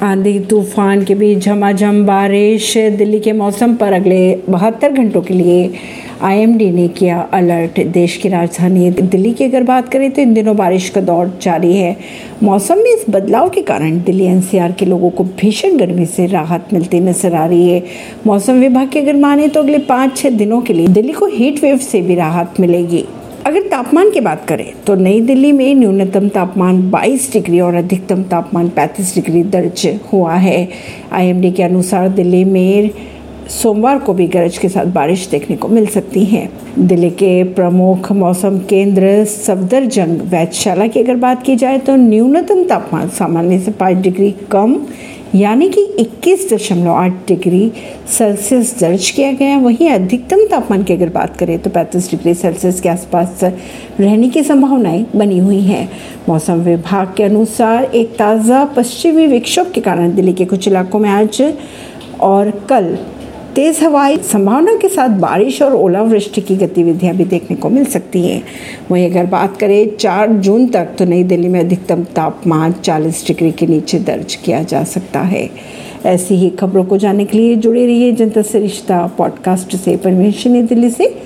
आंधी, तूफ़ान के बीच झमाझम, बारिश, दिल्ली के मौसम पर अगले बहत्तर घंटों के लिए आईएमडी ने किया अलर्ट। देश की राजधानी दिल्ली की अगर बात करें तो इन दिनों बारिश का दौर जारी है। मौसम में इस बदलाव के कारण दिल्ली एनसीआर के लोगों को भीषण गर्मी से राहत मिलती नज़र आ रही है। मौसम विभाग की अगर माने तो अगले पाँच छः दिनों के लिए दिल्ली को हीट वेव से भी राहत मिलेगी। अगर तापमान की बात करें तो नई दिल्ली में न्यूनतम तापमान 22 डिग्री और अधिकतम तापमान 35 डिग्री दर्ज हुआ है। आईएमडी के अनुसार दिल्ली में सोमवार को भी गरज के साथ बारिश देखने को मिल सकती है। दिल्ली के प्रमुख मौसम केंद्र सफदरजंग वैधशाला की अगर बात की जाए तो न्यूनतम तापमान सामान्य से पाँच डिग्री कम, यानी कि 21.8 डिग्री सेल्सियस दर्ज किया गया। वहीं अधिकतम तापमान की अगर बात करें तो 35 डिग्री सेल्सियस के आसपास रहने की संभावनाएँ बनी हुई हैं। मौसम विभाग के अनुसार एक ताज़ा पश्चिमी विक्षोभ के कारण दिल्ली के कुछ इलाकों में आज और कल तेज़ हवाएँ संभावना के साथ बारिश और ओलावृष्टि की गतिविधियाँ भी देखने को मिल सकती हैं। वहीं अगर बात करें, चार जून तक तो नई दिल्ली में अधिकतम तापमान 40 डिग्री के नीचे दर्ज किया जा सकता है। ऐसी ही खबरों को जानने के लिए जुड़े रहिए जनता से रिश्ता पॉडकास्ट से। परमेश दिल्ली से।